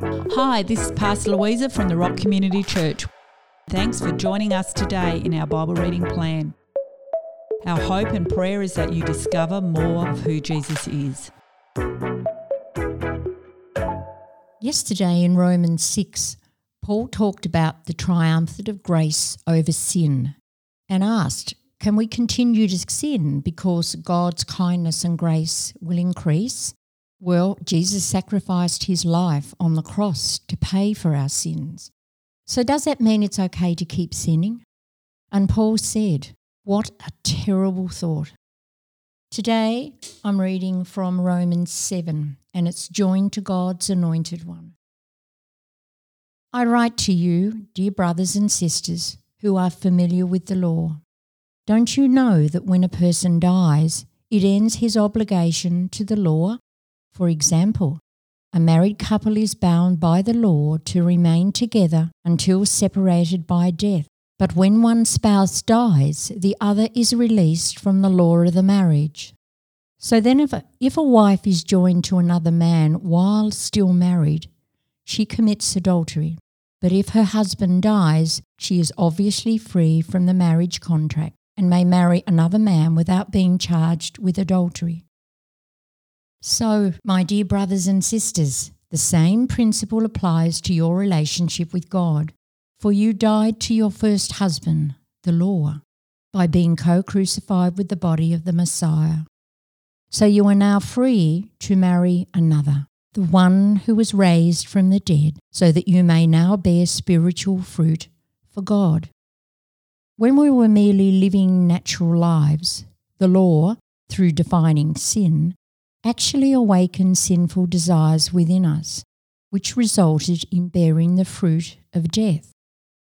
Hi, this is Pastor Louisa from the Rock Community Church. Thanks for joining us today in our Bible reading plan. Our hope and prayer is that you discover more of who Jesus is. Yesterday in Romans 6, Paul talked about the triumphant of grace over sin and asked, Can we continue to sin because God's kindness and grace will increase? Well, Jesus sacrificed his life on the cross to pay for our sins. So, does that mean it's okay to keep sinning? And Paul said, What a terrible thought. Today, I'm reading from Romans 7, and it's joined to God's anointed one. I write to you, dear brothers and sisters, who are familiar with the law. Don't you know that when a person dies, it ends his obligation to the law for example, a married couple is bound by the law to remain together until separated by death. But when one spouse dies, the other is released from the law of the marriage. So then, if a, if a wife is joined to another man while still married, she commits adultery. But if her husband dies, she is obviously free from the marriage contract and may marry another man without being charged with adultery. So, my dear brothers and sisters, the same principle applies to your relationship with God. For you died to your first husband, the law, by being co crucified with the body of the Messiah. So you are now free to marry another, the one who was raised from the dead, so that you may now bear spiritual fruit for God. When we were merely living natural lives, the law, through defining sin, actually awakened sinful desires within us, which resulted in bearing the fruit of death.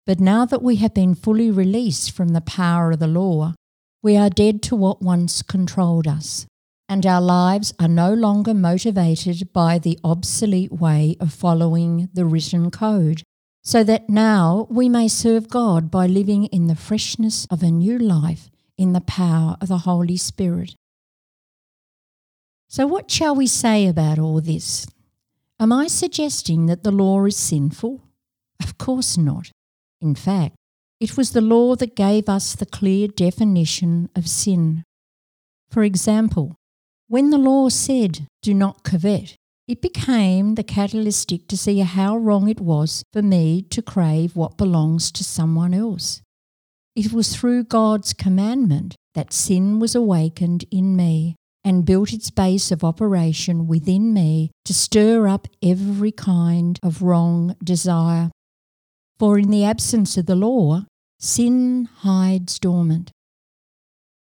But now that we have been fully released from the power of the law, we are dead to what once controlled us, and our lives are no longer motivated by the obsolete way of following the written code, so that now we may serve God by living in the freshness of a new life in the power of the Holy Spirit. So, what shall we say about all this? Am I suggesting that the law is sinful? Of course not. In fact, it was the law that gave us the clear definition of sin. For example, when the law said, do not covet, it became the catalytic to see how wrong it was for me to crave what belongs to someone else. It was through God's commandment that sin was awakened in me and built its base of operation within me to stir up every kind of wrong desire. For in the absence of the law, sin hides dormant.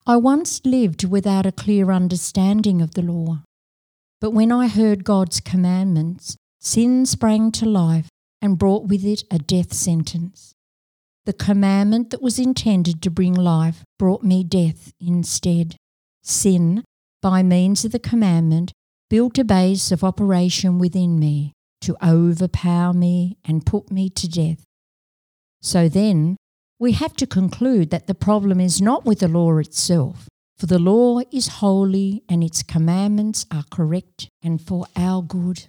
I once lived without a clear understanding of the law, but when I heard God's commandments, sin sprang to life and brought with it a death sentence. The commandment that was intended to bring life brought me death instead. Sin by means of the commandment, built a base of operation within me to overpower me and put me to death. So then, we have to conclude that the problem is not with the law itself, for the law is holy and its commandments are correct and for our good.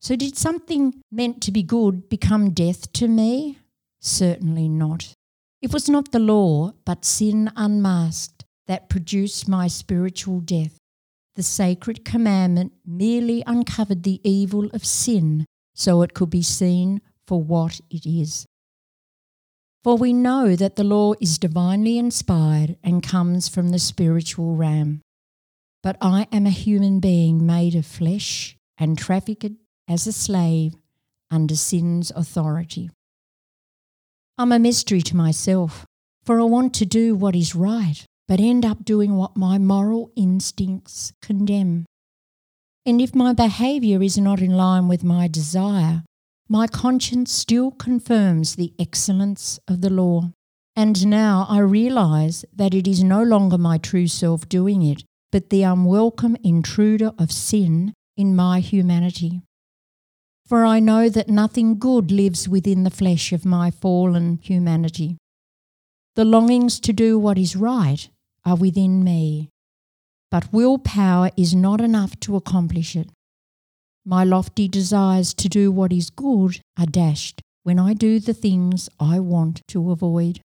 So, did something meant to be good become death to me? Certainly not. It was not the law, but sin unmasked that produced my spiritual death. The sacred commandment merely uncovered the evil of sin so it could be seen for what it is. For we know that the law is divinely inspired and comes from the spiritual realm. But I am a human being made of flesh and trafficked as a slave under sin's authority. I'm a mystery to myself, for I want to do what is right, but end up doing what my moral instincts condemn. And if my behaviour is not in line with my desire, my conscience still confirms the excellence of the law. And now I realise that it is no longer my true self doing it, but the unwelcome intruder of sin in my humanity. For I know that nothing good lives within the flesh of my fallen humanity. The longings to do what is right are within me, but willpower is not enough to accomplish it. My lofty desires to do what is good are dashed when I do the things I want to avoid.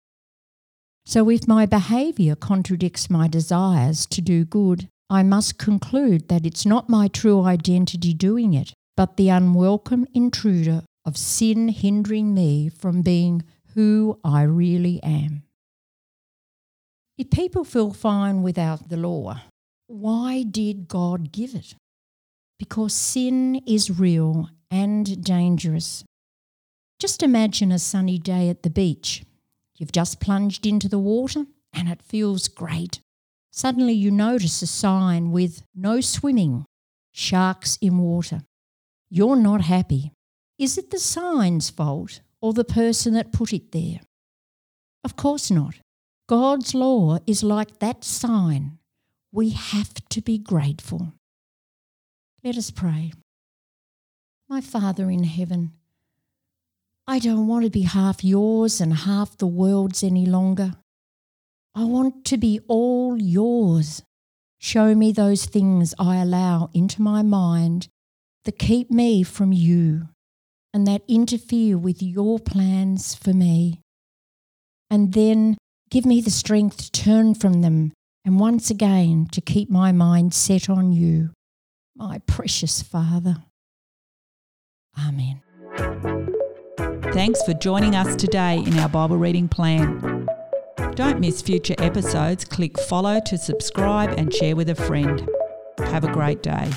So if my behaviour contradicts my desires to do good, I must conclude that it's not my true identity doing it, but the unwelcome intruder of sin hindering me from being who I really am. If people feel fine without the law, why did God give it? Because sin is real and dangerous. Just imagine a sunny day at the beach. You've just plunged into the water and it feels great. Suddenly you notice a sign with no swimming, sharks in water. You're not happy. Is it the sign's fault or the person that put it there? Of course not. God's law is like that sign. We have to be grateful. Let us pray. My Father in heaven, I don't want to be half yours and half the world's any longer. I want to be all yours. Show me those things I allow into my mind that keep me from you and that interfere with your plans for me. And then give me the strength to turn from them and once again to keep my mind set on you, my precious Father. Amen. Thanks for joining us today in our Bible reading plan. Don't miss future episodes. Click follow to subscribe and share with a friend. Have a great day.